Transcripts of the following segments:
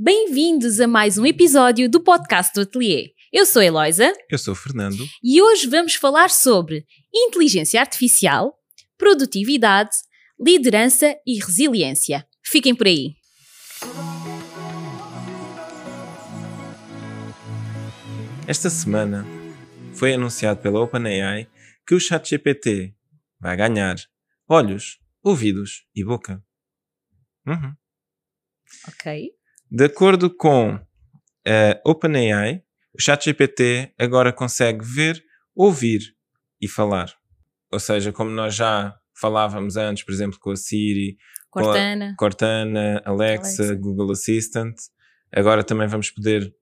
Bem-vindos a mais um episódio do podcast do Atelier. Eu sou a Eloisa Eu sou o Fernando. e hoje vamos falar sobre inteligência artificial, produtividade, liderança e resiliência. Fiquem por aí. Esta semana foi anunciado pela OpenAI que o ChatGPT vai ganhar olhos, ouvidos e boca. Uhum. Ok. De acordo com a OpenAI, o ChatGPT agora consegue ver, ouvir e falar. Ou seja, como nós já falávamos antes, por exemplo, com a Siri, com a Cortana. Cortana, Alexa, Alexa. Google Assistant. Agora também vamos poder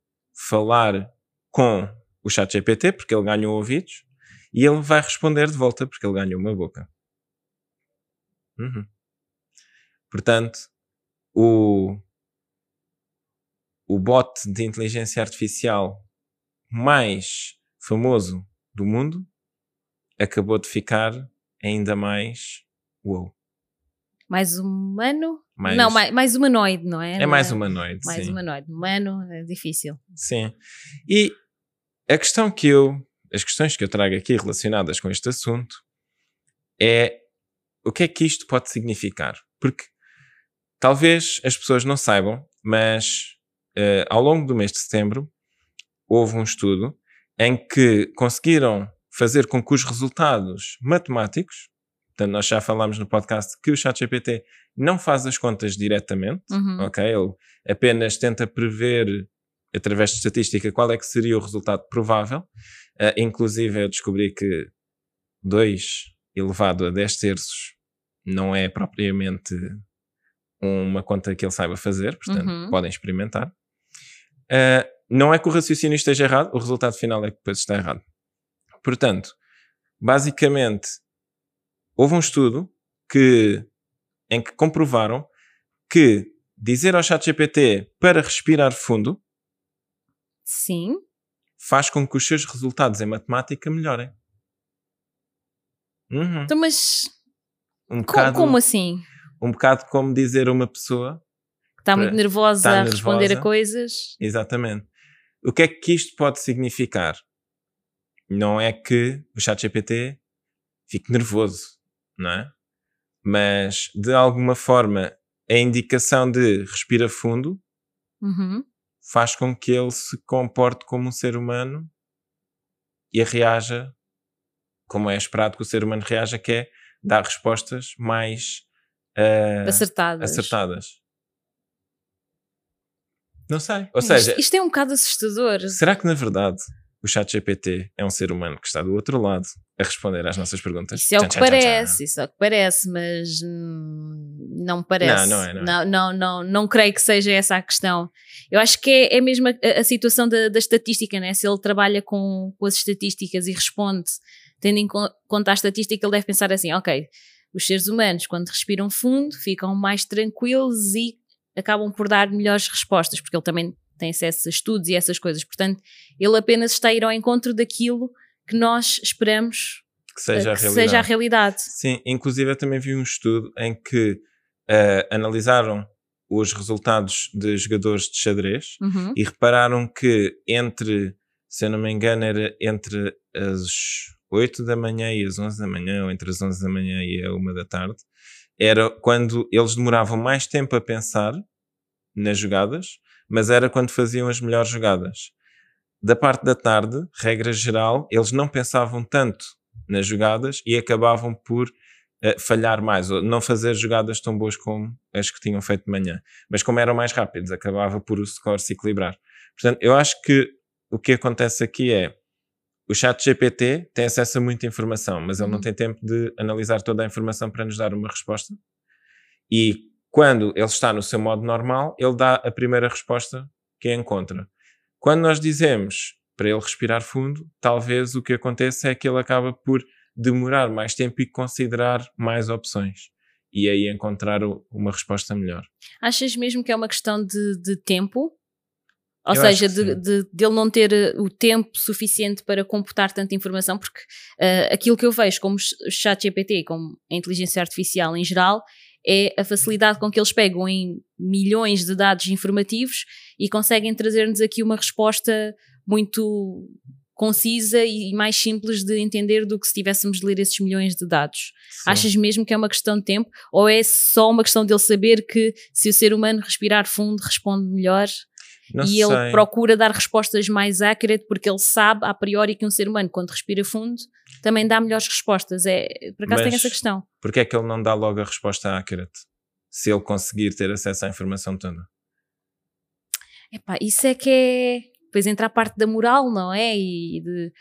falar com o ChatGPT, porque ele ganhou ouvidos, e ele vai responder de volta, porque ele ganhou uma boca. Uhum. Portanto, o, o bot de inteligência artificial mais famoso do mundo acabou de ficar ainda mais wow. Mais humano? Mais- Não, mais, mais humanoide, não é? É mais Não humanoide, Mais sim. humanoide. Humano é difícil. Sim. E a questão que eu, as questões que eu trago aqui relacionadas com este assunto é o que é que isto pode significar? Porque talvez as pessoas não saibam, mas eh, ao longo do mês de setembro houve um estudo em que conseguiram fazer com que os resultados matemáticos, portanto nós já falámos no podcast que o ChatGPT não faz as contas diretamente, Uhum. ok? Ele apenas tenta prever, através de estatística, qual é que seria o resultado provável. Ah, inclusive, eu descobri que 2 elevado a 10 terços não é propriamente uma conta que ele saiba fazer, portanto, Uhum. podem experimentar. Ah, não é que o raciocínio esteja errado, o resultado final é que depois está errado. Portanto, basicamente, houve um estudo que, em que comprovaram que dizer ao ChatGPT para respirar fundo Sim. faz com que os seus resultados em matemática melhorem. Uhum. Então, mas Um, co- bocado, como assim? um bocado como dizer a uma pessoa, Está muito nervosa está a responder a nervosa. coisas? exatamente. O que é que isto pode significar? Não é que o ChatGPT fique nervoso, não é? Mas, de alguma forma, a indicação de respira fundo Uhum. faz com que ele se comporte como um ser humano e reaja como é esperado que o ser humano reaja, que é dar respostas mais ah, Acertadas. acertadas. Não sei. Ou Isto- seja, isto, é um bocado assustador. será que na verdade o chat GPT é um ser humano que está do outro lado a responder às nossas perguntas? Isso é o que tchan, tchan, tchan. parece, isso é o que parece, mas não me parece. Não, não é, não é. Não, não, não, não creio que seja essa a questão. Eu acho que é, é mesmo a, a situação da, da estatística, né? Se ele trabalha com, com as estatísticas e responde, tendo em con- conta a estatística, ele deve pensar assim: ok, os seres humanos, quando respiram fundo, ficam mais tranquilos e acabam por dar melhores respostas, porque ele também tem acesso a estudos e essas coisas. Portanto, ele apenas está a ir ao encontro daquilo que nós esperamos Que seja a que realidade. seja a realidade. Sim, inclusive eu também vi um estudo em que ah, analisaram os resultados de jogadores de xadrez Uhum. e repararam que entre, se eu não me engano, era entre as 8 da manhã e as 11 da manhã, ou entre as 11 da manhã e a 1 da tarde, era quando eles demoravam mais tempo a pensar nas jogadas, mas era quando faziam as melhores jogadas. Da parte da tarde, regra geral, eles não pensavam tanto nas jogadas e acabavam por eh, falhar mais, ou não fazer jogadas tão boas como as que tinham feito de manhã. Mas como eram mais rápidos, acabava por o score se equilibrar. Portanto, eu acho que o que acontece aqui é o chat GPT tem acesso a muita informação, mas ele não Uhum. tem tempo de analisar toda a informação para nos dar uma resposta. E quando ele está no seu modo normal, ele dá a primeira resposta que encontra. Quando nós dizemos para ele respirar fundo, talvez o que aconteça é que ele acaba por demorar mais tempo e considerar mais opções. E aí encontrar uma resposta melhor. Achas mesmo que é uma questão de, de tempo? Ou Eu seja, de, de, de ele não ter eh, o tempo suficiente para computar tanta informação, porque eh, aquilo que eu vejo como o chat GPT, como a inteligência artificial em geral, é a facilidade com que eles pegam em milhões de dados informativos e conseguem trazer-nos aqui uma resposta muito concisa e mais simples de entender do que se tivéssemos de ler esses milhões de dados. Sim. Achas mesmo que é uma questão de tempo ou é só uma questão dele saber que se o ser humano respirar fundo responde melhor? Não e sei. ele procura dar respostas mais accurate porque ele sabe a priori que um ser humano quando respira fundo também dá melhores respostas. É, por acaso Mas tem essa questão. Porquê é que ele não dá logo a resposta accurate? Se ele conseguir ter acesso à informação toda? Epá, isso é que é depois entra a parte da moral, não é? E de.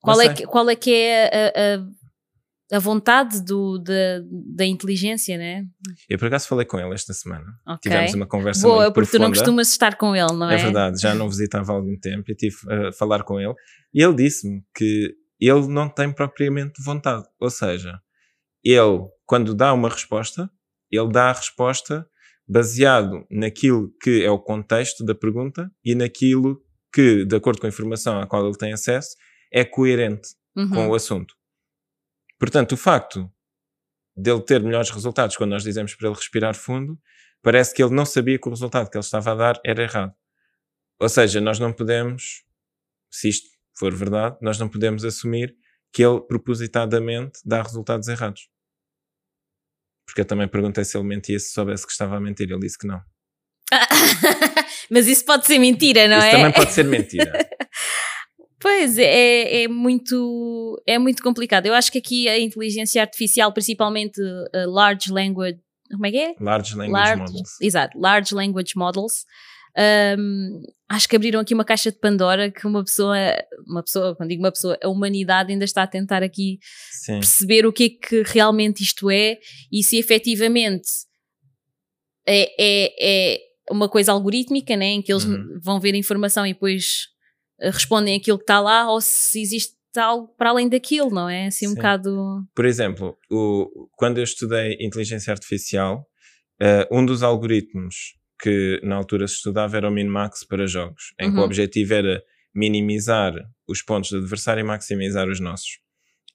Qual, é que, qual é que é a, a, a vontade do, da, da inteligência, né? Eu por acaso falei com ele esta semana. Okay. Tivemos uma conversa Boa, muito porque profunda. tu não costumas estar com ele, não é? É verdade, já não visitava há algum tempo e tive a falar com ele. E ele disse-me que ele não tem propriamente vontade. Ou seja, ele, quando dá uma resposta, ele dá a resposta baseado naquilo que é o contexto da pergunta e naquilo que, de acordo com a informação à qual ele tem acesso, é coerente uhum. com o assunto. Portanto, o facto dele ter melhores resultados quando nós dizemos para ele respirar fundo, parece que ele não sabia que o resultado que ele estava a dar era errado. Ou seja, nós não podemos, se isto for verdade, nós não podemos assumir que ele propositadamente dá resultados errados. Porque eu também perguntei se ele mentia se soubesse que estava a mentir. Ele disse que não. Mas isso pode ser mentira, não isso é? Isso também pode ser mentira. Pois, é, é, muito, é muito complicado. Eu acho que aqui a inteligência artificial, principalmente a large language, como é que é? Large language large, models. Exato, large language models, um, acho que abriram aqui uma caixa de Pandora que uma pessoa, uma pessoa, quando digo uma pessoa, a humanidade ainda está a tentar aqui Sim. perceber o que é que realmente isto é e se efetivamente é, é, é uma coisa algorítmica, né, em que eles uhum. vão ver a informação e depois eh, respondem aquilo que está lá, ou se existe algo para além daquilo, não é? Assim um Sim. bocado. Por exemplo, o, quando eu estudei inteligência artificial, uh, um dos algoritmos que na altura se estudava era o min-max para jogos, em uhum. que o uhum. objetivo era minimizar os pontos do adversário e maximizar os nossos.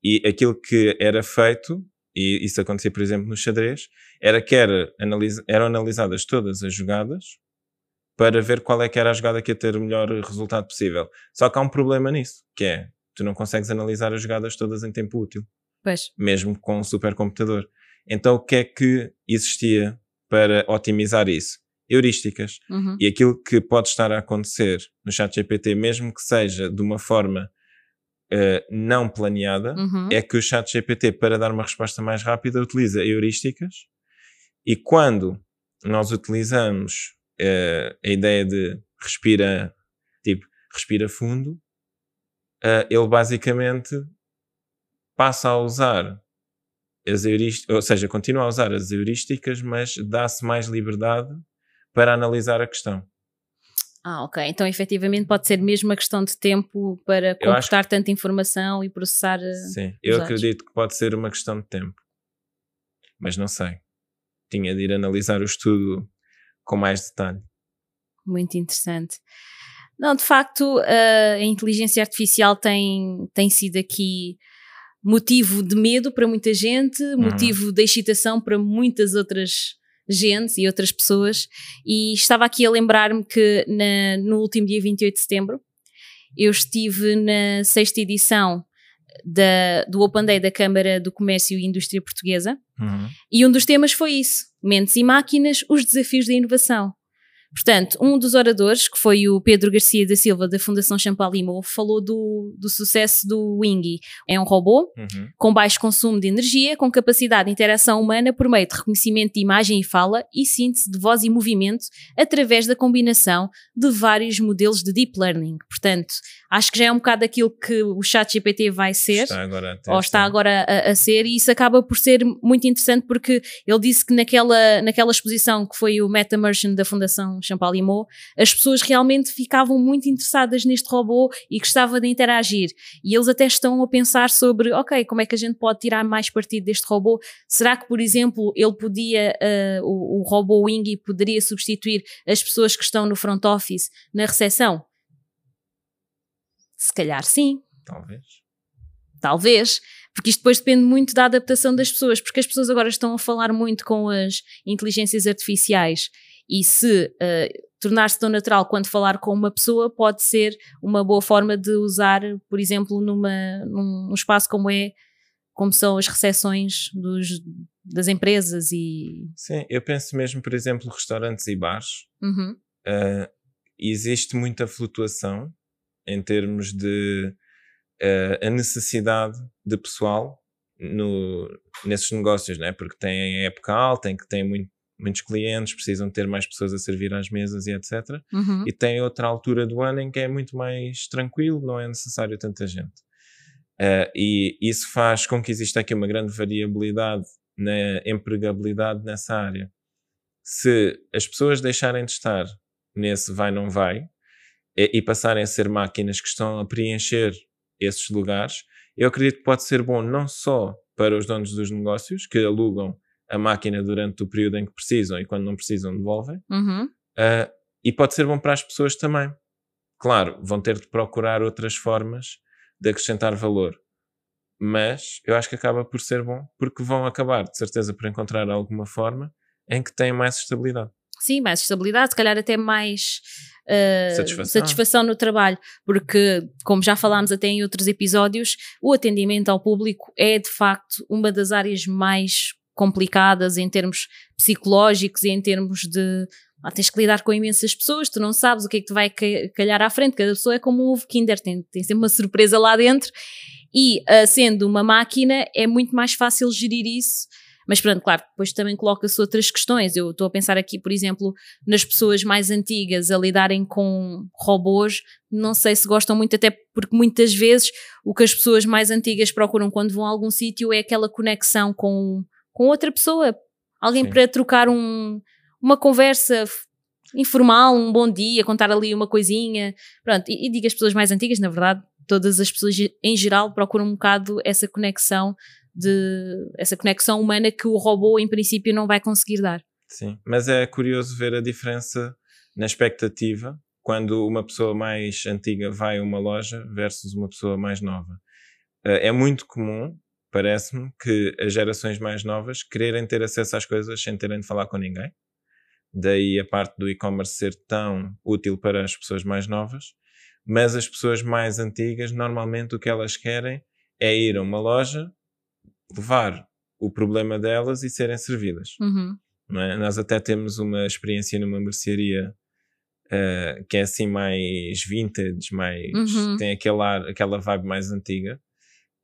E aquilo que era feito, e isso acontecia, por exemplo, no xadrez, era que era analisa, eram analisadas todas as jogadas para ver qual é que era a jogada que ia ter o melhor resultado possível. Só que há um problema nisso, que é, tu não consegues analisar as jogadas todas em tempo útil. Pois. Mesmo com um supercomputador. Então o que é que existia para otimizar isso? heurísticas. Uhum. E aquilo que pode estar a acontecer no chat GPT, mesmo que seja de uma forma uh, não planeada, uhum. é que o chat GPT, para dar uma resposta mais rápida, utiliza heurísticas e quando nós utilizamos uh, a ideia de respira, tipo, respira fundo, uh, ele basicamente passa a usar as heurísticas, ou seja, continua a usar as heurísticas, mas dá-se mais liberdade para analisar a questão. Ah, ok. Então, efetivamente, pode ser mesmo uma questão de tempo para computar tanta informação e processar. Eh, Sim, eu dados. acredito que pode ser uma questão de tempo. Mas não sei. Tinha de ir analisar o estudo com mais detalhe. Muito interessante. Não, de facto, a inteligência artificial tem, tem sido aqui motivo de medo para muita gente, uhum. motivo de excitação para muitas outras gente e outras pessoas, e estava aqui a lembrar-me que na, no último dia 28 de setembro eu estive na sexta edição da, do Open Day da Câmara do Comércio e Indústria Portuguesa, uhum. e um dos temas foi isso: mentes e máquinas, os desafios da inovação. Portanto, um dos oradores, que foi o Pedro Garcia da Silva, da Fundação Champalimau, falou do, do sucesso do Wingy. É um robô uhum. com baixo consumo de energia, com capacidade de interação humana por meio de reconhecimento de imagem e fala e síntese de voz e movimento através da combinação de vários modelos de deep learning. Portanto, acho que já é um bocado aquilo que o chat GPT vai ser, está agora ou está agora a, a, ser, e isso acaba por ser muito interessante porque ele disse que naquela, naquela exposição que foi o Meta Merchant da Fundação Champalimau, as pessoas realmente ficavam muito interessadas neste robô e gostavam de interagir. E eles até estão a pensar sobre, ok, como é que a gente pode tirar mais partido deste robô? Será que, por exemplo, ele podia, uh, o, o robô Wingy poderia substituir as pessoas que estão no front office na recepção? Se calhar sim. Talvez. Talvez, porque isto depois depende muito da adaptação das pessoas, porque as pessoas agora estão a falar muito com as inteligências artificiais e se uh, tornar-se tão natural quando falar com uma pessoa pode ser uma boa forma de usar, por exemplo, numa, num, espaço como é como são as recepções dos, das empresas e sim eu penso mesmo por exemplo restaurantes e bares uhum. uh, existe muita flutuação em termos de uh, a necessidade de pessoal no, nesses negócios, né? porque têm época alta, em que têm muito, muitos clientes, precisam ter mais pessoas a servir às mesas e etc. Uhum. E tem outra altura do ano em que é muito mais tranquilo, não é necessário tanta gente. Uh, e isso faz com que exista aqui uma grande variabilidade na empregabilidade nessa área. Se as pessoas deixarem de estar nesse vai não vai e, e passarem a ser máquinas que estão a preencher esses lugares, eu acredito que pode ser bom não só para os donos dos negócios que alugam a máquina durante o período em que precisam e quando não precisam devolvem, uhum. uh, e pode ser bom para as pessoas também. Claro, vão ter de procurar outras formas de acrescentar valor, mas eu acho que acaba por ser bom porque vão acabar, de certeza, por encontrar alguma forma em que têm mais estabilidade. Sim, mais estabilidade, se calhar até mais uh, satisfação. satisfação. no trabalho, porque, como já falámos até em outros episódios, o atendimento ao público é de facto uma das áreas mais complicadas em termos psicológicos e em termos de ah, tens que lidar com imensas pessoas, tu não sabes o que é que te vai calhar à frente, cada pessoa é como um ovo Kinder, tem, tem sempre uma surpresa lá dentro e uh, sendo uma máquina é muito mais fácil gerir isso mas pronto, claro, depois também coloca-se outras questões. Eu estou a pensar aqui, por exemplo, nas pessoas mais antigas a lidarem com robôs. Não sei se gostam muito, até porque muitas vezes o que as pessoas mais antigas procuram quando vão a algum sítio é aquela conexão com, com outra pessoa. Alguém Sim. para trocar um, uma conversa informal, um bom dia, contar ali uma coisinha. Pronto, e, e digo as pessoas mais antigas, na verdade, todas as pessoas em geral procuram um bocado essa conexão de essa conexão humana que o robô em princípio não vai conseguir dar. Sim, mas é curioso ver a diferença na expectativa quando uma pessoa mais antiga vai a uma loja versus uma pessoa mais nova. Eh, é muito comum, parece-me, que as gerações mais novas quererem ter acesso às coisas sem terem de falar com ninguém. Daí a parte do e-commerce ser tão útil para as pessoas mais novas. Mas as pessoas mais antigas, normalmente o que elas querem é ir a uma loja, levar o problema delas e serem servidas. Uhum. É? Nós até temos uma experiência numa mercearia uh, que é assim mais vintage, mais uhum. tem aquele ar, aquela vibe mais antiga,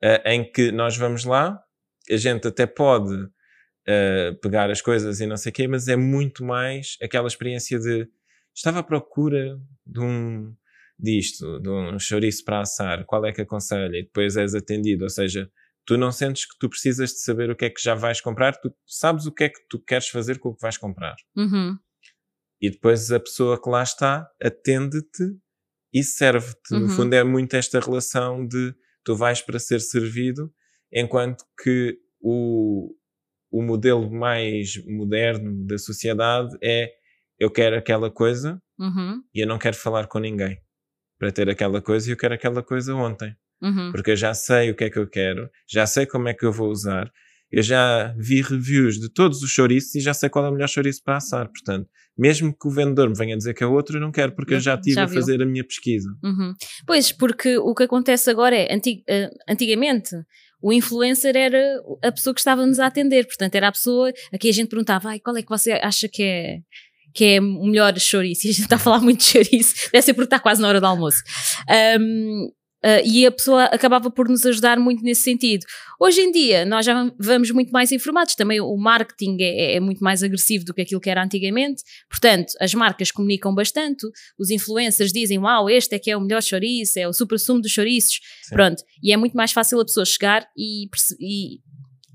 uh, em que nós vamos lá, a gente até pode uh, pegar as coisas e não sei o quê, mas é muito mais aquela experiência de estava à procura de um disto, de um chouriço para assar, qual é que aconselha? E depois és atendido, ou seja, tu não sentes que tu precisas de saber o que é que já vais comprar, tu sabes o que é que tu queres fazer com o que vais comprar. Uhum. E depois a pessoa que lá está atende-te e serve-te. Uhum. No fundo, é muito esta relação de tu vais para ser servido, enquanto que o, o modelo mais moderno da sociedade é eu quero aquela coisa uhum. e eu não quero falar com ninguém para ter aquela coisa e eu quero aquela coisa ontem. Uhum. Porque eu já sei o que é que eu quero, já sei como é que eu vou usar, eu já vi reviews de todos os chouriços e já sei qual é o melhor chouriço para assar. Portanto, mesmo que o vendedor me venha dizer que é outro, eu não quero, porque eu já estive a fazer a minha pesquisa. Uhum. Pois, porque o que acontece agora é, antig uh, antigamente, o influencer era a pessoa que estava-nos a atender, portanto, era a pessoa a quem a gente perguntava, ai, qual é que você acha que é que é o melhor chouriço, e a gente está a falar muito de chouriço, deve ser porque está quase na hora do almoço. Um, Uh, e a pessoa acabava por nos ajudar muito nesse sentido. Hoje em dia, nós já vamos muito mais informados, também o marketing é, é, muito mais agressivo do que aquilo que era antigamente, portanto, as marcas comunicam bastante, os influencers dizem, uau, este é que é o melhor chouriço, é o super sumo dos chouriços, Sim. pronto, e é muito mais fácil a pessoa chegar e, e, e,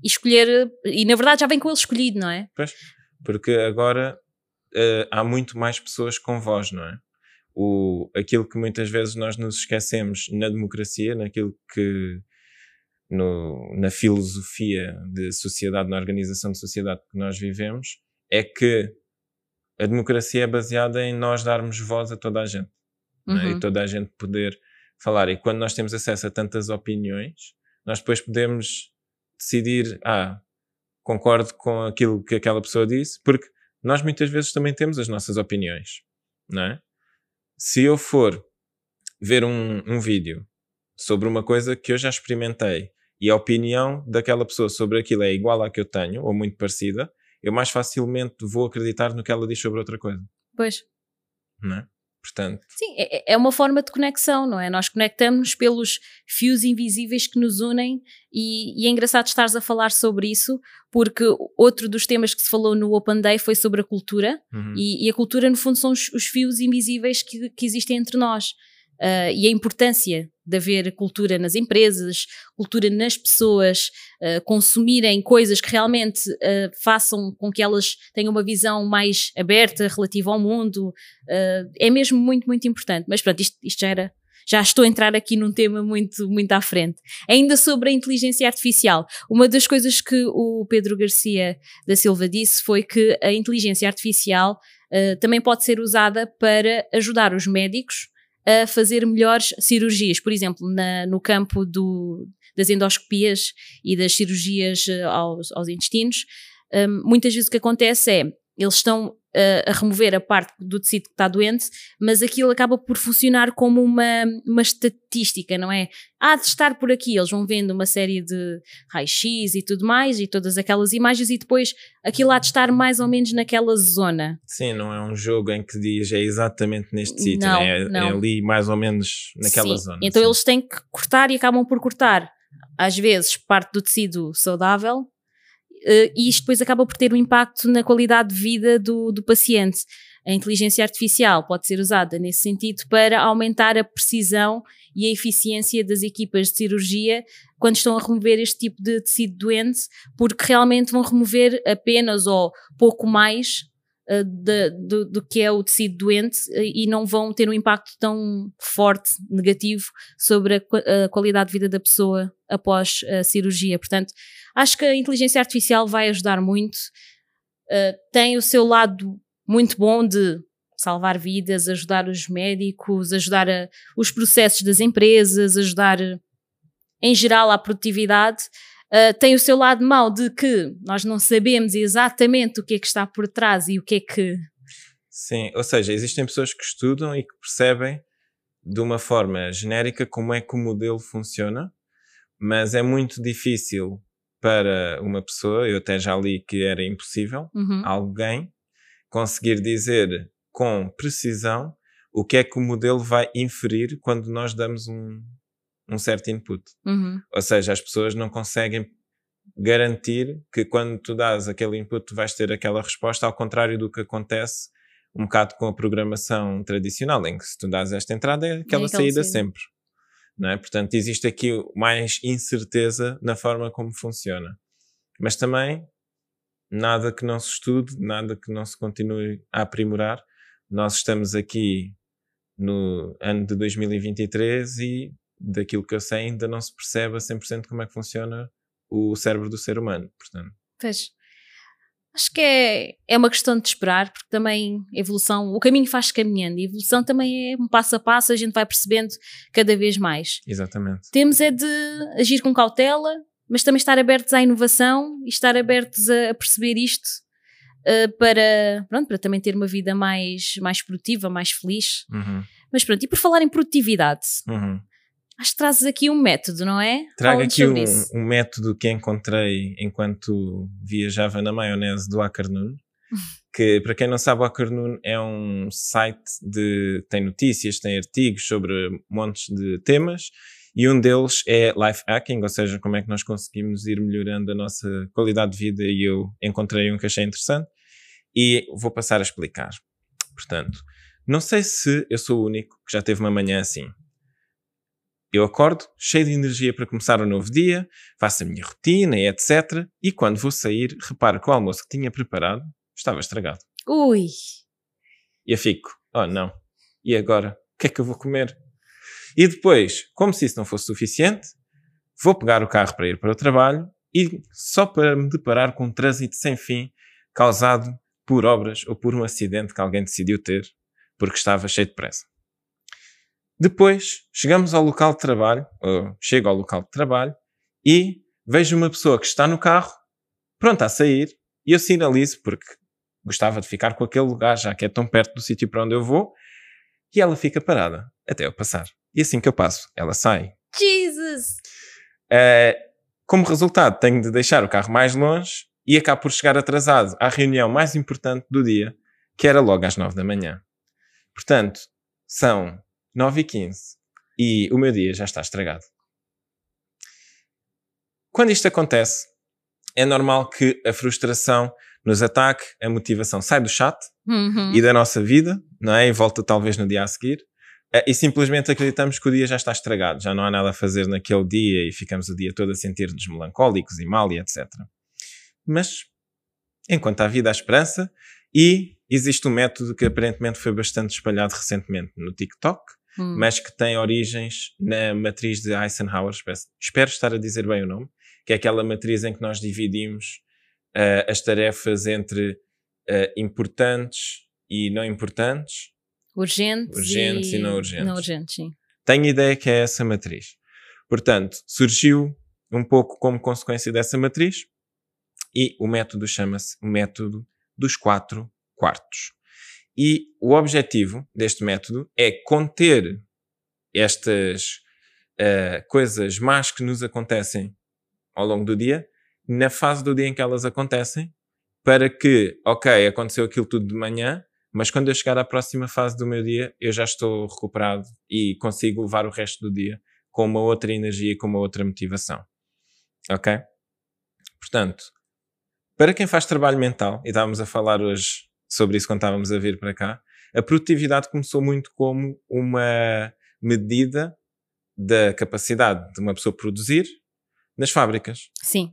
escolher, e na verdade já vem com ele escolhido, não é? Pois, porque agora uh, há muito mais pessoas com voz, não é? O, aquilo que muitas vezes nós nos esquecemos na democracia, naquilo que no, na filosofia de sociedade, na organização de sociedade que nós vivemos, é que a democracia é baseada em nós darmos voz a toda a gente uhum. né? e toda a gente poder falar. E quando nós temos acesso a tantas opiniões, nós depois podemos decidir, ah, concordo com aquilo que aquela pessoa disse, porque nós muitas vezes também temos as nossas opiniões, não é? Se eu for ver um, um vídeo sobre uma coisa que eu já experimentei e a opinião daquela pessoa sobre aquilo é igual à que eu tenho, ou muito parecida, eu mais facilmente vou acreditar no que ela diz sobre outra coisa. Pois. Não é? Portanto. Sim, é, é uma forma de conexão, não é? Nós conectamos pelos fios invisíveis que nos unem e, e, é engraçado estares a falar sobre isso, porque outro dos temas que se falou no Open Day foi sobre a cultura uhum. e, e, a cultura, no fundo, são os, os fios invisíveis que, que existem entre nós uh, e a importância de haver cultura nas empresas, cultura nas pessoas, uh, consumirem coisas que realmente uh, façam com que elas tenham uma visão mais aberta relativa ao mundo, é mesmo muito, muito importante. Mas pronto, isto, isto já era já estou a entrar aqui num tema muito, muito à frente. Ainda sobre a inteligência artificial, uma das coisas que o Pedro Garcia da Silva disse foi que a inteligência artificial uh, também pode ser usada para ajudar os médicos a fazer melhores cirurgias. Por exemplo, na, no campo do, das endoscopias e das cirurgias eh, aos, aos intestinos, um, muitas vezes o que acontece é eles estão a, a remover a parte do tecido que está doente, mas aquilo acaba por funcionar como uma, uma estatística, não é? Há de estar por aqui, eles vão vendo uma série de raio-x e tudo mais, e todas aquelas imagens, e depois aquilo há de estar mais ou menos naquela zona. Sim, não é um jogo em que diz é exatamente neste sítio, não, né? é, não. é ali mais ou menos naquela sim. zona. Então sim. eles têm que cortar e acabam por cortar, às vezes, parte do tecido saudável e isto depois acaba por ter um impacto na qualidade de vida do, do paciente. A inteligência artificial pode ser usada nesse sentido para aumentar a precisão e a eficiência das equipas de cirurgia quando estão a remover este tipo de tecido doente, porque realmente vão remover apenas ou pouco mais uh, de, do, do, que é o tecido doente uh, e não vão ter um impacto tão forte, negativo, sobre a, a qualidade de vida da pessoa após a cirurgia. Portanto, Acho que a inteligência artificial vai ajudar muito. Uh, tem o seu lado muito bom de salvar vidas, ajudar os médicos, ajudar a, os processos das empresas, ajudar em geral à produtividade. Uh, tem o seu lado mau de que nós não sabemos exatamente o que é que está por trás e o que é que. Sim, ou seja, existem pessoas que estudam e que percebem de uma forma genérica como é que o modelo funciona, mas é muito difícil para uma pessoa, eu até já li que era impossível, uhum. alguém conseguir dizer com precisão o que é que o modelo vai inferir quando nós damos um, um certo input. Uhum. Ou seja, as pessoas não conseguem garantir que quando tu dás aquele input tu vais ter aquela resposta, ao contrário do que acontece um bocado com a programação tradicional, em que se tu dás esta entrada é aquela, é saída sempre não é? Portanto, existe aqui mais incerteza na forma como funciona. Mas também, nada que não se estude, nada que não se continue a aprimorar. Nós estamos aqui no ano de 2023 e, daquilo que eu sei, ainda não se percebe a 100% como é que funciona o cérebro do ser humano. Portanto. Pois. Acho que é, é uma questão de esperar, porque também a evolução, o caminho faz-se caminhando, e a evolução também é um passo a passo, a gente vai percebendo cada vez mais. Exatamente. Temos é de agir com cautela, mas também estar abertos à inovação e estar abertos a, perceber isto uh, para, pronto, para também ter uma vida mais, mais produtiva, mais feliz. Uhum. Mas pronto, e por falar em produtividade, uhum. Acho que trazes aqui um método, não é? Trago aqui um, um, método que encontrei enquanto viajava na maionese do Acarnoon. que para quem não sabe, o Acarnoon é um site de tem notícias, tem artigos sobre montes de temas e um deles é life hacking, ou seja, como é que nós conseguimos ir melhorando a nossa qualidade de vida e eu encontrei um que achei interessante e vou passar a explicar. Portanto, não sei se eu sou o único que já teve uma manhã assim. Eu acordo cheio de energia para começar o um novo dia, faço a minha rotina e etc. E quando vou sair, reparo que o almoço que tinha preparado estava estragado. Ui! E eu fico, oh não, e agora? O que é que eu vou comer? E depois, como se isso não fosse suficiente, vou pegar o carro para ir para o trabalho e só para me deparar com um trânsito sem fim causado por obras ou por um acidente que alguém decidiu ter porque estava cheio de pressa. Depois chegamos ao local de trabalho, ou chego ao local de trabalho, e vejo uma pessoa que está no carro, pronta a sair, e eu sinalizo, porque gostava de ficar com aquele lugar, já que é tão perto do sítio para onde eu vou, e ela fica parada até eu passar. E assim que eu passo, ela sai. Jesus! Uh, como resultado, tenho de deixar o carro mais longe e acabo por chegar atrasado à reunião mais importante do dia, que era logo às 9 da manhã. Portanto, são 9 e 15 e o meu dia já está estragado. Quando isto acontece, é normal que a frustração nos ataque, a motivação sai do chat uhum. e da nossa vida, não é? E volta talvez no dia a seguir. Eh, e simplesmente acreditamos que o dia já está estragado, já não há nada a fazer naquele dia e ficamos o dia todo a sentir-nos melancólicos e mal e etc. Mas, enquanto há vida, há esperança e existe um método que aparentemente foi bastante espalhado recentemente no TikTok, hum. mas que tem origens na matriz de Eisenhower, espero estar a dizer bem o nome, que é aquela matriz em que nós dividimos uh, as tarefas entre uh, importantes e não importantes Urgentes, urgentes e, e não urgentes. Não urgentes, sim. Tenho ideia que é essa matriz. Portanto, surgiu um pouco como consequência dessa matriz e o método chama-se o método dos quatro quartos. E o objetivo deste método é conter estas uh, coisas más que nos acontecem ao longo do dia, na fase do dia em que elas acontecem, para que, ok, aconteceu aquilo tudo de manhã, mas quando eu chegar à próxima fase do meu dia, eu já estou recuperado e consigo levar o resto do dia com uma outra energia com uma outra motivação. Ok? Portanto, para quem faz trabalho mental, e estávamos a falar hoje sobre isso quando estávamos a vir para cá, a produtividade começou muito como uma medida da capacidade de uma pessoa produzir nas fábricas. Sim.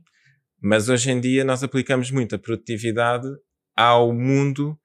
Mas hoje em dia nós aplicamos muito a produtividade ao mundo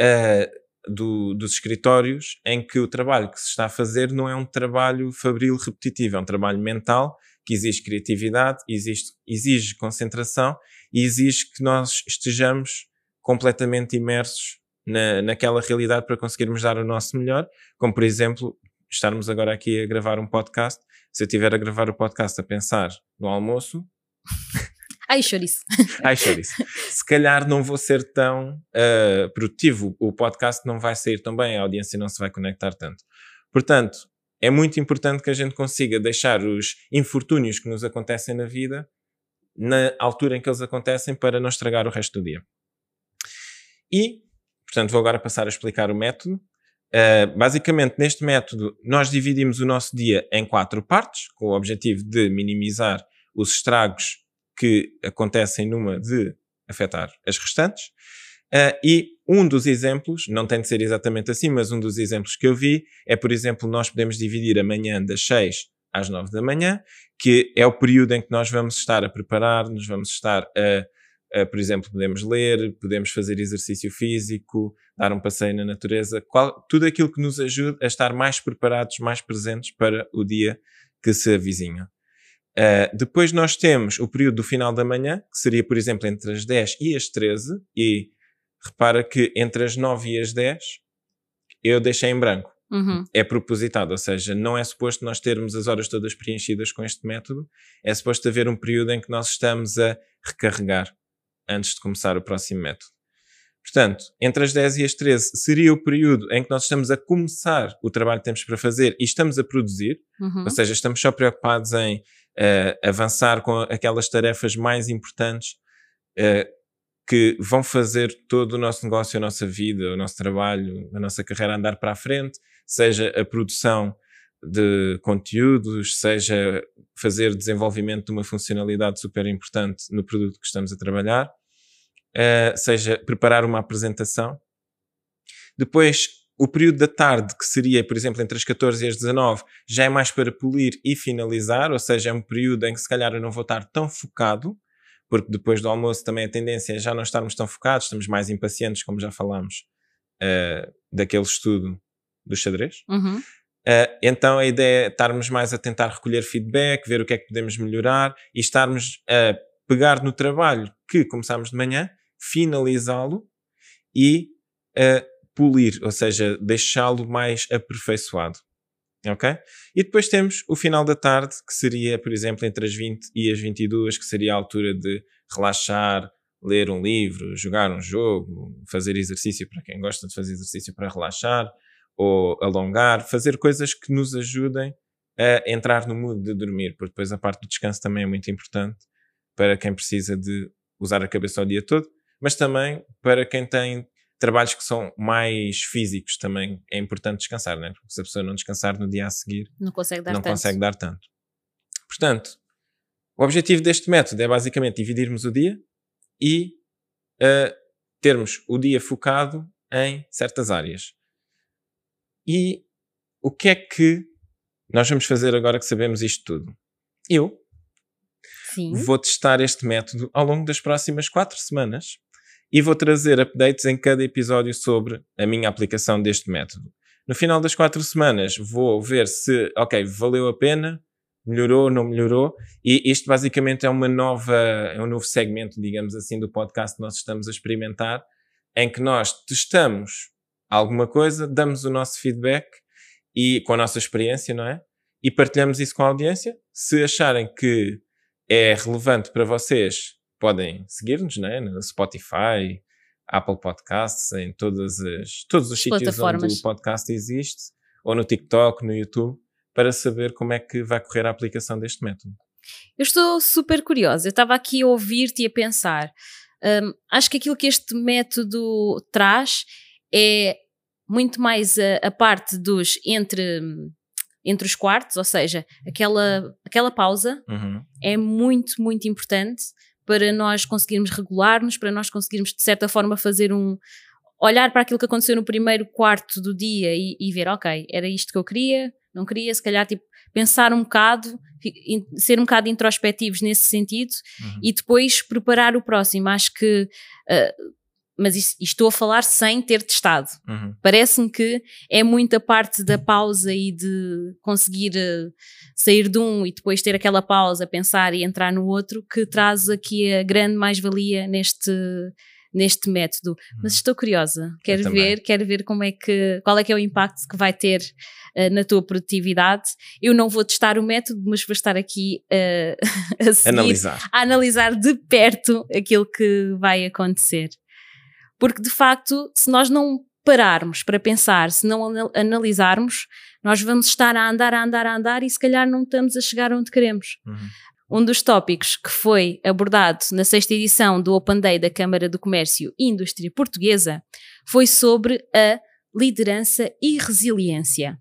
uh, do, dos escritórios em que o trabalho que se está a fazer não é um trabalho fabril repetitivo, é um trabalho mental que exige criatividade, exige, exige concentração e exige que nós estejamos completamente imersos na, naquela realidade para conseguirmos dar o nosso melhor, como por exemplo estarmos agora aqui a gravar um podcast. Se eu estiver a gravar o podcast a pensar no almoço, Ai, chouriço. Ai, chouriço. Se calhar não vou ser tão uh, produtivo, o podcast não vai sair tão bem, a audiência não se vai conectar tanto. Portanto, é muito importante que a gente consiga deixar os infortúnios que nos acontecem na vida na altura em que eles acontecem para não estragar o resto do dia. E, portanto, vou agora passar a explicar o método. Uh, basicamente, neste método, nós dividimos o nosso dia em quatro partes, com o objetivo de minimizar os estragos que acontecem numa de afetar as restantes. Uh, e um dos exemplos, não tem de ser exatamente assim, mas um dos exemplos que eu vi é, por exemplo, nós podemos dividir a manhã das 6 às 9 da manhã, que é o período em que nós vamos estar a preparar-nos, vamos estar a, a, por exemplo, podemos ler, podemos fazer exercício físico, dar um passeio na natureza, qual, tudo aquilo que nos ajude a estar mais preparados, mais presentes para o dia que se avizinha. Uh, depois nós temos o período do final da manhã, que seria, por exemplo, entre as 10 e as 13, e repara que entre as 9 e as 10 eu deixei em branco. Uhum. É propositado, ou seja, não é suposto nós termos as horas todas preenchidas com este método, é suposto haver um período em que nós estamos a recarregar antes de começar o próximo método. Portanto, entre as 10 e as 13 seria o período em que nós estamos a começar o trabalho que temos para fazer e estamos a produzir, uhum. ou seja, estamos só preocupados em uh, avançar com aquelas tarefas mais importantes uh, que vão fazer todo o nosso negócio, a nossa vida, o nosso trabalho, a nossa carreira andar para a frente, seja a produção de conteúdos, seja fazer desenvolvimento de uma funcionalidade super importante no produto que estamos a trabalhar, uh, seja preparar uma apresentação. Depois, o período da tarde, que seria, por exemplo, entre as 14 e as 19, já é mais para polir e finalizar, ou seja, é um período em que se calhar eu não vou estar tão focado, porque depois do almoço também a tendência é já não estarmos tão focados, estamos mais impacientes, como já falámos, uh, daquele estudo do xadrez. Uhum. Uh, então a ideia é estarmos mais a tentar recolher feedback, ver o que é que podemos melhorar e estarmos a pegar no trabalho que começámos de manhã, finalizá-lo e uh, polir, ou seja, deixá-lo mais aperfeiçoado. Ok? E depois temos o final da tarde, que seria, por exemplo, entre as 20 e as 22, que seria a altura de relaxar, ler um livro, jogar um jogo, fazer exercício para quem gosta de fazer exercício para relaxar, ou alongar, fazer coisas que nos ajudem a entrar no mood de dormir, porque depois a parte do descanso também é muito importante para quem precisa de usar a cabeça o dia todo, mas também para quem tem trabalhos que são mais físicos também é importante descansar, né? Porque se a pessoa não descansar no dia a seguir, não consegue dar, não tanto. Consegue dar tanto. Portanto, o objetivo deste método é basicamente dividirmos o dia e uh, termos o dia focado em certas áreas. E o que é que nós vamos fazer agora que sabemos isto tudo? Eu Sim. vou testar este método ao longo das próximas quatro semanas e vou trazer updates em cada episódio sobre a minha aplicação deste método. No final das quatro semanas vou ver se, ok, valeu a pena, melhorou, não melhorou, e isto basicamente é uma nova, é um novo segmento, digamos assim, do podcast que nós estamos a experimentar, em que nós testamos alguma coisa, damos o nosso feedback e com a nossa experiência, não é? E partilhamos isso com a audiência. Se acharem que é relevante para vocês, podem seguir-nos, né? No Spotify, Apple Podcasts, em todas as, todos os sítios onde o podcast existe, ou no TikTok, no YouTube, para saber como é que vai correr a aplicação deste método. Eu estou super curiosa. Eu estava aqui a ouvir-te e a pensar. Um, acho que aquilo que este método traz é muito mais a, a parte dos entre entre os quartos, ou seja, aquela, aquela pausa uhum. é muito, muito importante para nós conseguirmos regular-nos, para nós conseguirmos, de certa forma, fazer um. olhar para aquilo que aconteceu no primeiro quarto do dia e, e ver, ok, era isto que eu queria, não queria, se calhar, tipo, pensar um bocado, ser um bocado introspectivos nesse sentido uhum. e depois preparar o próximo. Acho que. Uh, mas isto, estou a falar sem ter testado. Uhum. Parece-me que é muita parte da pausa e de conseguir uh, sair de um e depois ter aquela pausa, pensar e entrar no outro, que traz aqui a grande mais-valia neste, neste método. Uhum. Mas estou curiosa, quero ver, quero ver como é que, qual é que é o impacto que vai ter uh, na tua produtividade. Eu não vou testar o método, mas vou estar aqui uh, a, seguir, analisar. a analisar de perto aquilo que vai acontecer. Porque de facto, se nós não pararmos para pensar, se não analisarmos, nós vamos estar a andar, a andar, a andar e se calhar não estamos a chegar onde queremos. Uhum. Um dos tópicos que foi abordado na sexta edição do Open Day da Câmara do Comércio e Indústria Portuguesa foi sobre a liderança e resiliência.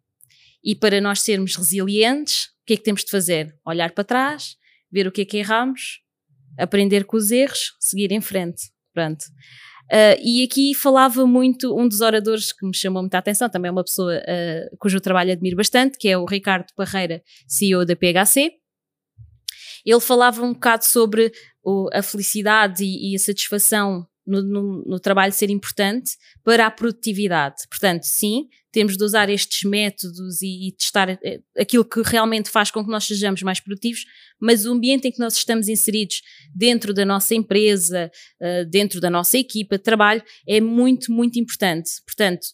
E para nós sermos resilientes, o que é que temos de fazer? Olhar para trás, ver o que é que erramos, aprender com os erros, seguir em frente. Pronto. Uh, e aqui falava muito um dos oradores que me chamou muita atenção, também é uma pessoa uh, cujo trabalho admiro bastante, que é o Ricardo Parreira, CEO da PHC. Ele falava um bocado sobre o, a felicidade e, e a satisfação no, no, no, trabalho ser importante para a produtividade. Portanto, sim, temos de usar estes métodos e, e, testar eh, aquilo que realmente faz com que nós sejamos mais produtivos, mas o ambiente em que nós estamos inseridos dentro da nossa empresa, uh, dentro da nossa equipa de trabalho, é muito, muito importante. Portanto,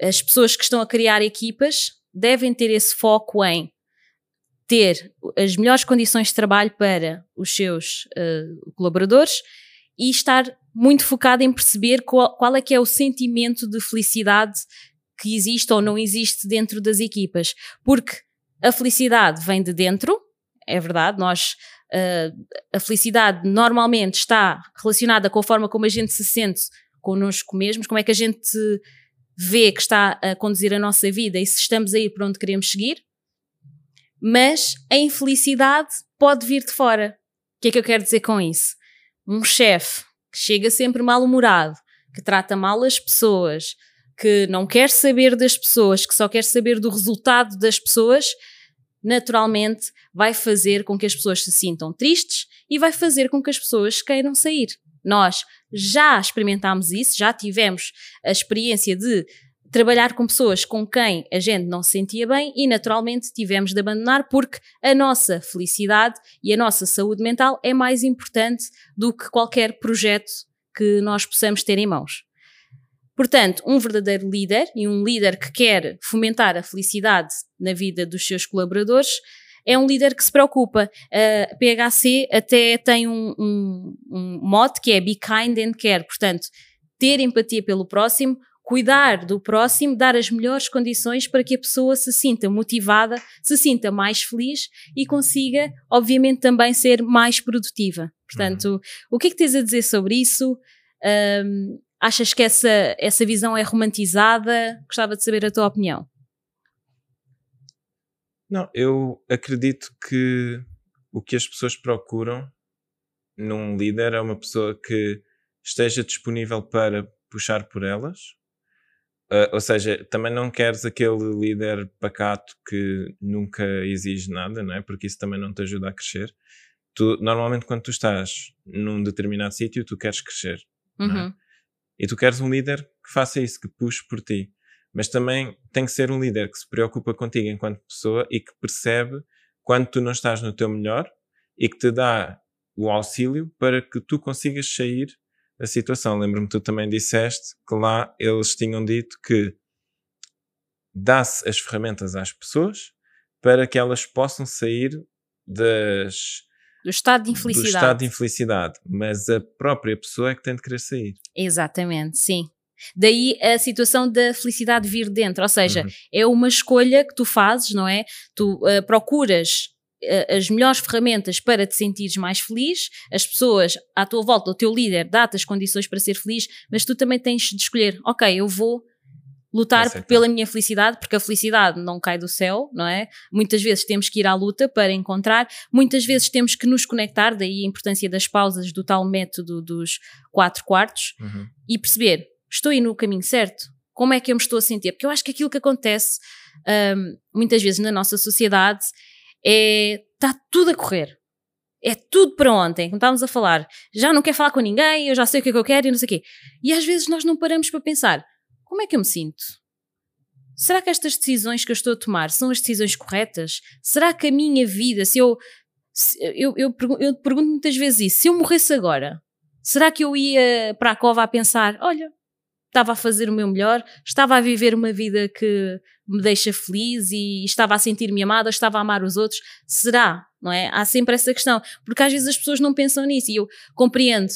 as pessoas que estão a criar equipas devem ter esse foco em ter as melhores condições de trabalho para os seus uh, colaboradores e estar muito focado em perceber qual, qual é que é o sentimento de felicidade que existe ou não existe dentro das equipas. Porque a felicidade vem de dentro, é verdade, nós uh, a felicidade normalmente está relacionada com a forma como a gente se sente connosco mesmos, como é que a gente vê que está a conduzir a nossa vida e se estamos a ir para onde queremos seguir. Mas a infelicidade pode vir de fora. O que é que eu quero dizer com isso? um chefe que chega sempre mal-humorado, que trata mal as pessoas, que não quer saber das pessoas, que só quer saber do resultado das pessoas, naturalmente vai fazer com que as pessoas se sintam tristes e vai fazer com que as pessoas queiram sair. Nós já experimentámos isso, já tivemos a experiência de trabalhar com pessoas com quem a gente não se sentia bem e naturalmente tivemos de abandonar porque a nossa felicidade e a nossa saúde mental é mais importante do que qualquer projeto que nós possamos ter em mãos. Portanto, um verdadeiro líder e um líder que quer fomentar a felicidade na vida dos seus colaboradores é um líder que se preocupa. A PHC até tem um, um, um mote que é Be Kind and Care, portanto, ter empatia pelo próximo, cuidar do próximo, dar as melhores condições para que a pessoa se sinta motivada, se sinta mais feliz e consiga, obviamente, também ser mais produtiva. Portanto, uhum. o que é que tens a dizer sobre isso? Um, achas que essa, essa visão é romantizada? Gostava de saber a tua opinião. Não, eu acredito que o que as pessoas procuram num líder é uma pessoa que esteja disponível para puxar por elas. Uh, ou seja, também não queres aquele líder pacato que nunca exige nada, não é? Porque isso também não te ajuda a crescer. Tu, normalmente, quando tu estás num determinado sítio, tu queres crescer. É? Uhum. É? E tu queres um líder que faça isso, que puxe por ti mas também tem que ser um líder que se preocupa contigo enquanto pessoa e que percebe quando tu não estás no teu melhor e que te dá o auxílio para que tu consigas sair da situação. Lembro-me que tu também disseste que lá eles tinham dito que dá-se as ferramentas às pessoas para que elas possam sair das do estado de infelicidade. Do estado de infelicidade, mas a própria pessoa é que tem de querer sair. Exatamente, sim. Daí a situação da felicidade vir dentro, ou seja, uhum. é uma escolha que tu fazes, não é? Tu uh, procuras as melhores ferramentas para te sentires mais feliz, as pessoas à tua volta, o teu líder dá-te as condições para ser feliz, mas tu também tens de escolher, ok, eu vou lutar Aceitar. pela minha felicidade, porque a felicidade não cai do céu, não é? Muitas vezes temos que ir à luta para encontrar, muitas vezes temos que nos conectar, daí a importância das pausas, do tal método dos quatro quartos, uhum. e perceber estou aí no caminho certo? Como é que eu me estou a sentir? Porque eu acho que aquilo que acontece um, muitas vezes na nossa sociedade é está tudo a correr. É tudo para ontem, como estávamos a falar. Já não quero falar com ninguém, eu já sei o que é que eu quero e não sei o quê. E às vezes nós não paramos para pensar: como é que eu me sinto? Será que estas decisões que eu estou a tomar são as decisões corretas? Será que a minha vida, se eu. Se, eu, eu, eu pergunto muitas vezes isso: se eu morresse agora, será que eu ia para a cova a pensar: olha, estava a fazer o meu melhor, estava a viver uma vida que me deixa feliz e estava a sentir-me amada, estava a amar os outros. Será? Não é? Há sempre essa questão, porque às vezes as pessoas não pensam nisso e eu compreendo.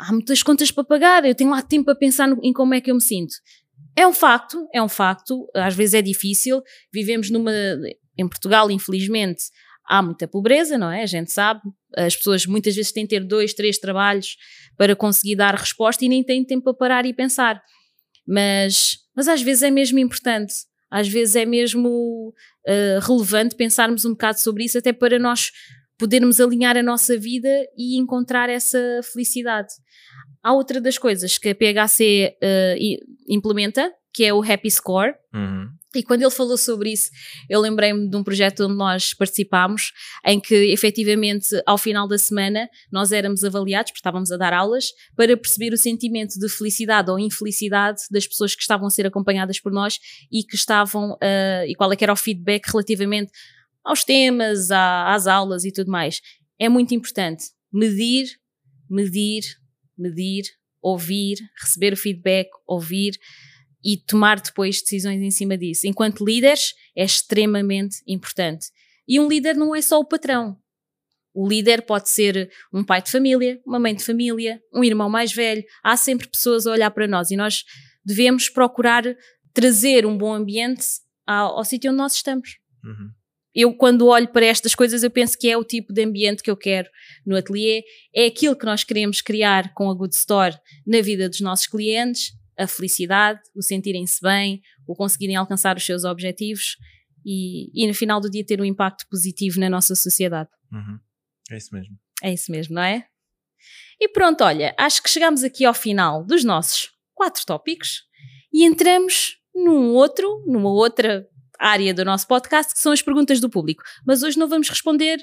Há muitas contas para pagar, eu tenho lá tempo para pensar em como é que eu me sinto. É um facto, é um facto, às vezes é difícil. Vivemos numa. Em Portugal, infelizmente, há muita pobreza, não é? A gente sabe. As pessoas muitas vezes têm de ter dois, três trabalhos para conseguir dar resposta e nem têm tempo para parar e pensar. Mas, mas às vezes é mesmo importante, às vezes é mesmo uh, relevante pensarmos um bocado sobre isso, até para nós podermos alinhar a nossa vida e encontrar essa felicidade. Há outra das coisas que a PHC uh, eh, implementa, que é o Happy Score. Uhum. E quando ele falou sobre isso, eu lembrei-me de um projeto onde nós participámos, em que efetivamente ao final da semana nós éramos avaliados, porque estávamos a dar aulas, para perceber o sentimento de felicidade ou infelicidade das pessoas que estavam a ser acompanhadas por nós e que estavam, uh, e qual é era o feedback relativamente aos temas, à, às aulas e tudo mais. É muito importante medir, medir, medir, ouvir, receber o feedback, ouvir e tomar depois decisões em cima disso. Enquanto líderes, é extremamente importante. E um líder não é só o patrão. O líder pode ser um pai de família, uma mãe de família, um irmão mais velho. Há sempre pessoas a olhar para nós e nós devemos procurar trazer um bom ambiente ao, ao sítio onde nós estamos. Uhum. Eu, quando olho para estas coisas, eu penso que é o tipo de ambiente que eu quero no ateliê, é aquilo que nós queremos criar com a Good Store na vida dos nossos clientes a felicidade, o sentirem-se bem, o conseguirem alcançar os seus objetivos e, e no final do dia ter um impacto positivo na nossa sociedade. Uhum. É isso mesmo. É isso mesmo, não é? E pronto, olha, acho que chegamos aqui ao final dos nossos quatro tópicos e entramos num outro, numa outra área do nosso podcast que são as perguntas do público. Mas hoje não vamos responder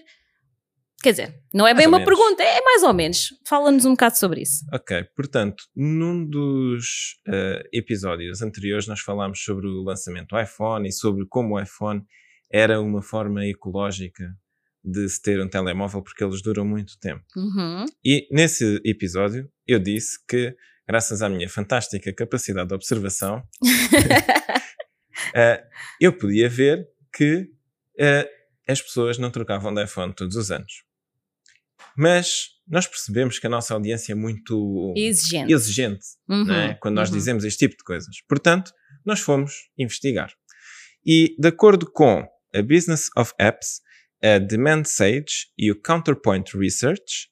Quer dizer, não é bem uma menos. pergunta, é mais ou menos. Fala-nos um bocado sobre isso. Ok, portanto, num dos uh, episódios anteriores nós falámos sobre o lançamento do iPhone e sobre como o iPhone era uma forma ecológica de se ter um telemóvel porque eles duram muito tempo. Uhum. E nesse episódio eu disse que graças à minha fantástica capacidade de observação, uh, eu podia ver que uh, as pessoas não trocavam de iPhone todos os anos. Mas nós percebemos que a nossa audiência é muito exigente, exigente uhum, né? quando nós uhum. dizemos este tipo de coisas. Portanto, nós fomos investigar. E, de acordo com a Business of Apps, a Demand Sage e o Counterpoint Research,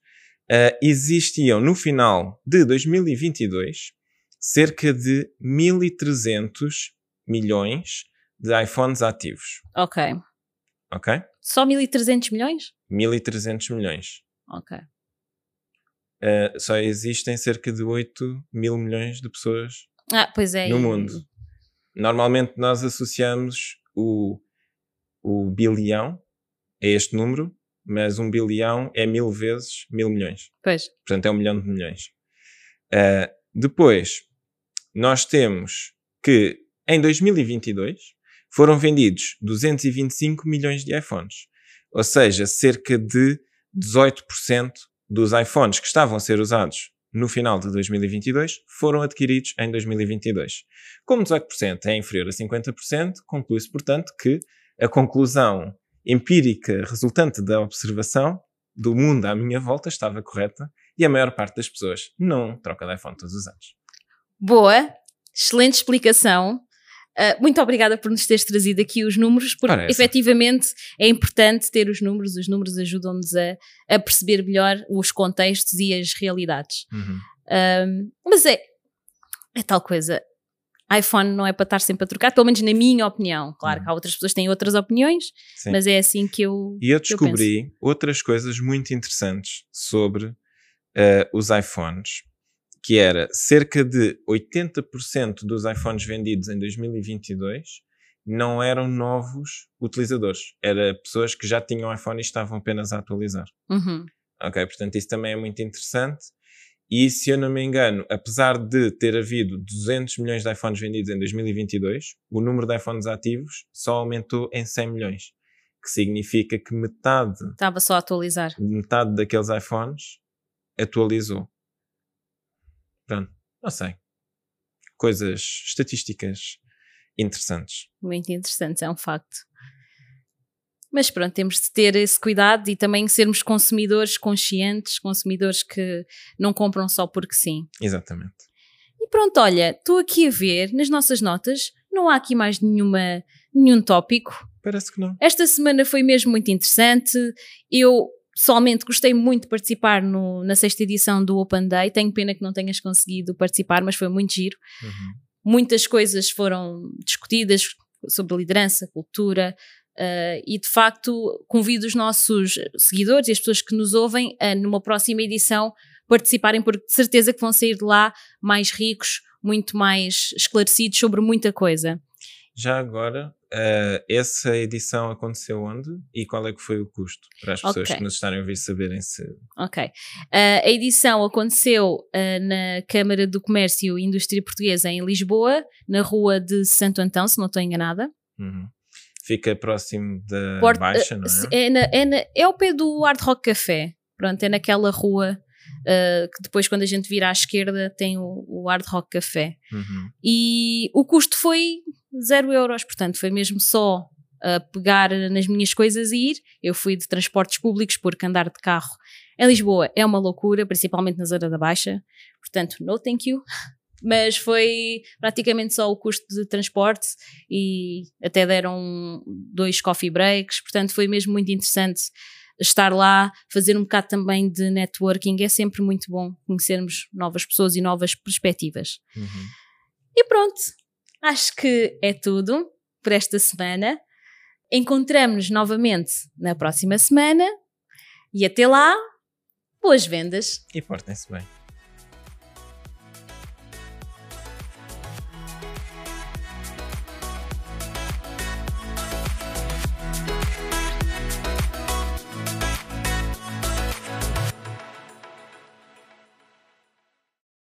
uh, existiam no final de 2022 cerca de 1.300 milhões de iPhones ativos. Ok. Ok? Só 1.300 milhões? 1.300 milhões. Ok. Uh, só existem cerca de 8 mil milhões de pessoas Ah, é. no e- mundo. Normalmente nós associamos o, o bilhão a este número, mas um bilhão é mil vezes mil milhões. Pois. Portanto, é um milhão de milhões. Uh, depois, nós temos que em 2022 foram vendidos 225 milhões de iPhones. Ou seja, cerca de 18% dos iPhones que estavam a ser usados no final de 2022 foram adquiridos em 2022. Como 18% é inferior a 50%, conclui-se, portanto, que a conclusão empírica resultante da observação do mundo à minha volta estava correta e a maior parte das pessoas não troca de iPhone todos os anos. Boa, excelente explicação. Ah, muito obrigada por nos teres trazido aqui os números, porque essa. efetivamente é importante ter os números, os números ajudam-nos a, a perceber melhor os contextos e as realidades. Uhum. Ahm, mas é, é tal coisa. iPhone não é para estar sempre a trocar, pelo menos na minha opinião. Claro Uhum. que há outras pessoas que têm outras opiniões, Sim. mas é assim que eu. E eu que eu descobri outras coisas muito interessantes sobre eh, os iPhones, que era cerca de 80% dos iPhones vendidos em 2022 não eram novos utilizadores, era pessoas que já tinham iPhone e estavam apenas a atualizar. Uhum. Ok, portanto isso também é muito interessante. E se eu não me engano, apesar de ter havido 200 milhões de iPhones vendidos em 2022, o número de iPhones ativos só aumentou em 100 milhões, que significa que metade, Estava só a atualizar. metade daqueles iPhones atualizou. Pronto, não sei. Coisas estatísticas interessantes. Muito interessante, é um facto. Mas pronto, temos de ter esse cuidado e também sermos consumidores conscientes, consumidores que não compram só porque sim. Exatamente. E pronto, olha, estou aqui a ver nas nossas notas, não há aqui mais nenhuma, nenhum tópico. Parece que não. Esta semana foi mesmo muito interessante. Eu pessoalmente gostei muito de participar no- na sexta edição do Open Day. Tenho pena que não tenhas conseguido participar, mas foi muito giro. Uhum. Muitas coisas foram discutidas sobre liderança, cultura. eh, e de facto convido os nossos seguidores e as pessoas que nos ouvem a numa próxima edição participarem porque de certeza que vão sair de lá mais ricos, muito mais esclarecidos sobre muita coisa. Já agora, eh, essa edição aconteceu onde e qual é que foi o custo? Para as pessoas Ok. que nos estarem a ouvir saberem se. Ok. Uh, a edição aconteceu uh, na Câmara do Comércio e Indústria Portuguesa em Lisboa, na rua de Santo Antão, se não estou enganada. Uhum. Fica próximo da Baixa, não uh, é? É, na- é na- é ao pé do Hard Rock Café. Pronto, é naquela rua uh, que depois, quando a gente vira à esquerda, tem o, o Hard Rock Café. Uhum. E o custo foi zero euros, portanto, foi mesmo só a pegar nas minhas coisas e ir. Eu fui de transportes públicos, porque andar de carro em Lisboa é uma loucura, principalmente na zona da Baixa. Portanto, no thank you. Mas foi praticamente só o custo de transporte e até deram dois coffee breaks. Portanto, foi mesmo muito interessante estar lá, fazer um bocado também de networking. É sempre muito bom conhecermos novas pessoas e novas perspectivas. Uhum. E pronto, acho que é tudo por esta semana. Encontramos-nos novamente na próxima semana e até lá, boas vendas! E portem-se bem.